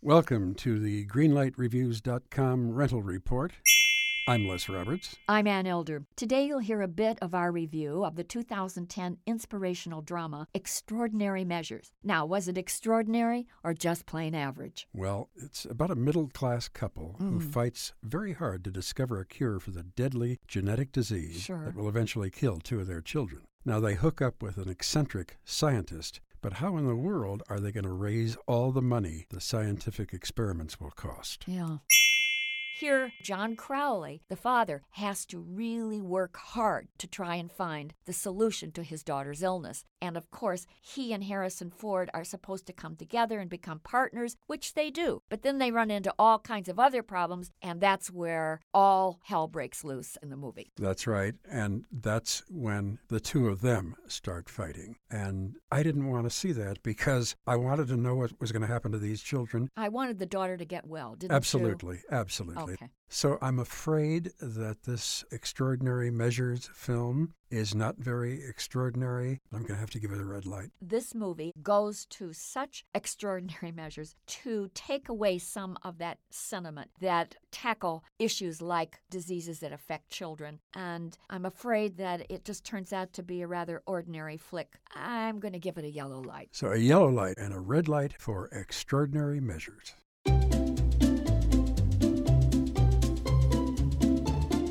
Welcome to the GreenlightReviews.com rental report. I'm Les Roberts. I'm Ann Elder. Today you'll hear a bit of our review of the 2010 inspirational drama Extraordinary Measures. Now, was it extraordinary or just plain average? Well, it's about a middle class couple who Mm. fights very hard to discover a cure for the deadly genetic disease Sure. that will eventually kill two of their children. Now, they hook up with an eccentric scientist, but how in the world are they going to raise all the money the scientific experiments will cost? Yeah. Here, John Crowley, the father, has to really work hard to try and find the solution to his daughter's illness. And of course, he and Harrison Ford are supposed to come together and become partners, which they do. But then they run into all kinds of other problems, and that's where all hell breaks loose in the movie. That's right. And that's when the two of them start fighting. And I didn't want to see that because I wanted to know what was going to happen to these children. I wanted the daughter to get well, didn't you? Absolutely. Absolutely. Okay. So I'm afraid that this extraordinary measures film is not very extraordinary. I'm going to have to give it a red light. This movie goes to such extraordinary measures to take away some of that sentiment that tackle issues like diseases that affect children. And I'm afraid that it just turns out to be a rather ordinary flick. I'm going to give it a yellow light. So a yellow light and a red light for extraordinary measures.